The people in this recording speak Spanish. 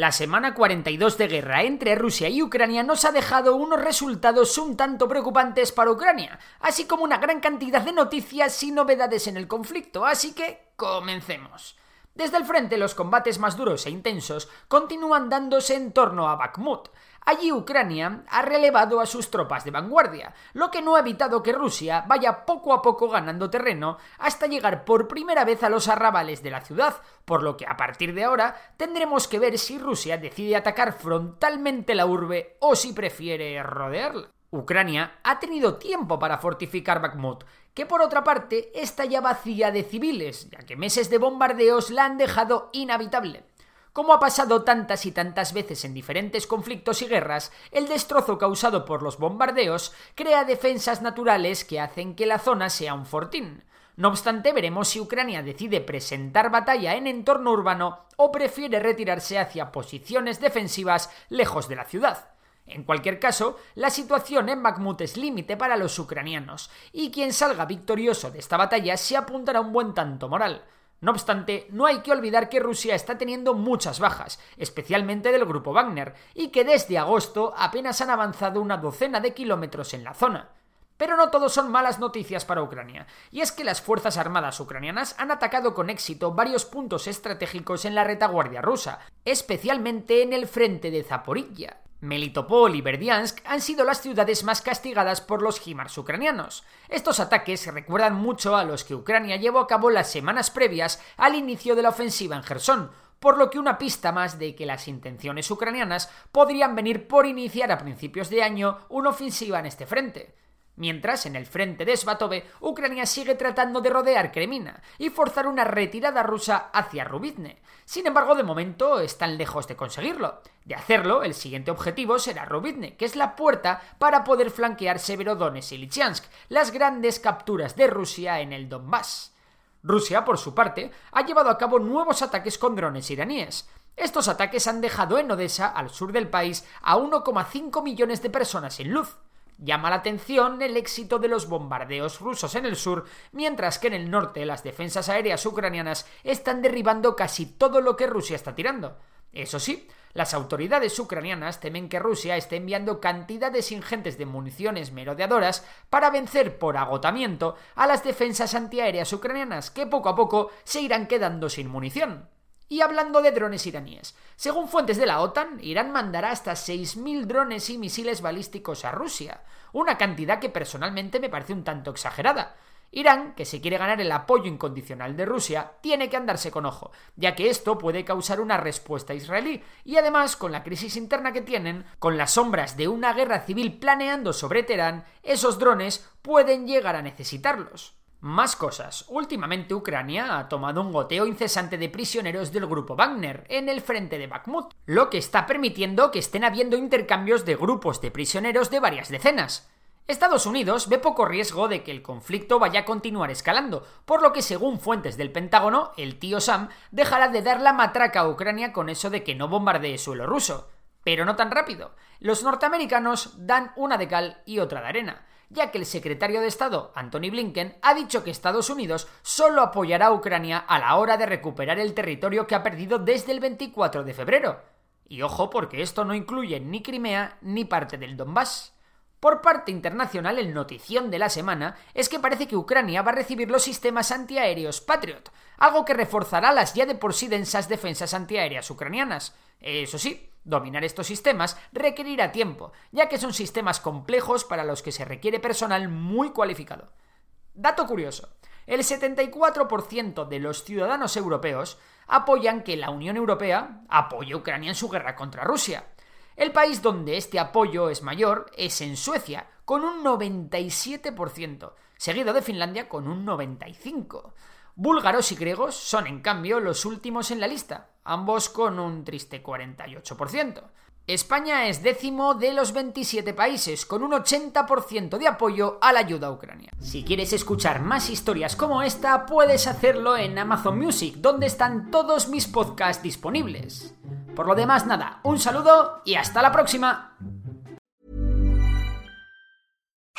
La semana 42 de guerra entre Rusia y Ucrania nos ha dejado unos resultados un tanto preocupantes para Ucrania, así como una gran cantidad de noticias y novedades en el conflicto, así que comencemos. Desde el frente, los combates más duros e intensos continúan dándose en torno a Bakhmut. Allí Ucrania ha relevado a sus tropas de vanguardia, lo que no ha evitado que Rusia vaya poco a poco ganando terreno hasta llegar por primera vez a los arrabales de la ciudad, por lo que a partir de ahora tendremos que ver si Rusia decide atacar frontalmente la urbe o si prefiere rodearla. Ucrania ha tenido tiempo para fortificar Bakhmut, que por otra parte está ya vacía de civiles, ya que meses de bombardeos la han dejado inhabitable. Como ha pasado tantas y tantas veces en diferentes conflictos y guerras, el destrozo causado por los bombardeos crea defensas naturales que hacen que la zona sea un fortín. No obstante, veremos si Ucrania decide presentar batalla en entorno urbano o prefiere retirarse hacia posiciones defensivas lejos de la ciudad. En cualquier caso, la situación en Bakhmut es límite para los ucranianos, y quien salga victorioso de esta batalla se apuntará un buen tanto moral. No obstante, no hay que olvidar que Rusia está teniendo muchas bajas, especialmente del grupo Wagner, y que desde agosto apenas han avanzado una docena de kilómetros en la zona. Pero no todo son malas noticias para Ucrania, y es que las Fuerzas Armadas ucranianas han atacado con éxito varios puntos estratégicos en la retaguardia rusa, especialmente en el frente de Zaporilla. Melitopol y Berdiansk han sido las ciudades más castigadas por los HIMARS ucranianos. Estos ataques recuerdan mucho a los que Ucrania llevó a cabo las semanas previas al inicio de la ofensiva en Gerson, por lo que una pista más de que las intenciones ucranianas podrían venir por iniciar a principios de año una ofensiva en este frente. Mientras, en el frente de Svatove, Ucrania sigue tratando de rodear Kremina y forzar una retirada rusa hacia Rubizne. Sin embargo, de momento están lejos de conseguirlo. De hacerlo, el siguiente objetivo será Rubizne, que es la puerta para poder flanquear Severodonetsk y Lysychansk, las grandes capturas de Rusia en el Donbass. Rusia, por su parte, ha llevado a cabo nuevos ataques con drones iraníes. Estos ataques han dejado en Odessa, al sur del país, a 1,5 millones de personas sin luz. Llama la atención el éxito de los bombardeos rusos en el sur, mientras que en el norte las defensas aéreas ucranianas están derribando casi todo lo que Rusia está tirando. Eso sí, las autoridades ucranianas temen que Rusia esté enviando cantidades ingentes de municiones merodeadoras para vencer por agotamiento a las defensas antiaéreas ucranianas, que poco a poco se irán quedando sin munición. Y hablando de drones iraníes, según fuentes de la OTAN, Irán mandará hasta 6.000 drones y misiles balísticos a Rusia, una cantidad que personalmente me parece un tanto exagerada. Irán, que se quiere ganar el apoyo incondicional de Rusia, tiene que andarse con ojo, ya que esto puede causar una respuesta israelí, y además, con la crisis interna que tienen, con las sombras de una guerra civil planeando sobre Teherán, esos drones pueden llegar a necesitarlos. Más cosas. Últimamente Ucrania ha tomado un goteo incesante de prisioneros del grupo Wagner en el frente de Bakhmut, lo que está permitiendo que estén habiendo intercambios de grupos de prisioneros de varias decenas. Estados Unidos ve poco riesgo de que el conflicto vaya a continuar escalando, por lo que según fuentes del Pentágono, el tío Sam dejará de dar la matraca a Ucrania con eso de que no bombardee suelo ruso. Pero no tan rápido. Los norteamericanos dan una de cal y otra de arena ya que el secretario de Estado, Anthony Blinken, ha dicho que Estados Unidos solo apoyará a Ucrania a la hora de recuperar el territorio que ha perdido desde el 24 de febrero. Y ojo porque esto no incluye ni Crimea ni parte del Donbass. Por parte internacional, el notición de la semana es que parece que Ucrania va a recibir los sistemas antiaéreos Patriot, algo que reforzará las ya de por sí densas defensas antiaéreas ucranianas. Eso sí, Dominar estos sistemas requerirá tiempo, ya que son sistemas complejos para los que se requiere personal muy cualificado. Dato curioso. El 74% de los ciudadanos europeos apoyan que la Unión Europea apoye a Ucrania en su guerra contra Rusia. El país donde este apoyo es mayor es en Suecia, con un 97%, seguido de Finlandia con un 95%. Búlgaros y griegos son en cambio los últimos en la lista, ambos con un triste 48%. España es décimo de los 27 países, con un 80% de apoyo a la ayuda a Ucrania. Si quieres escuchar más historias como esta, puedes hacerlo en Amazon Music, donde están todos mis podcasts disponibles. Por lo demás, nada, un saludo y hasta la próxima.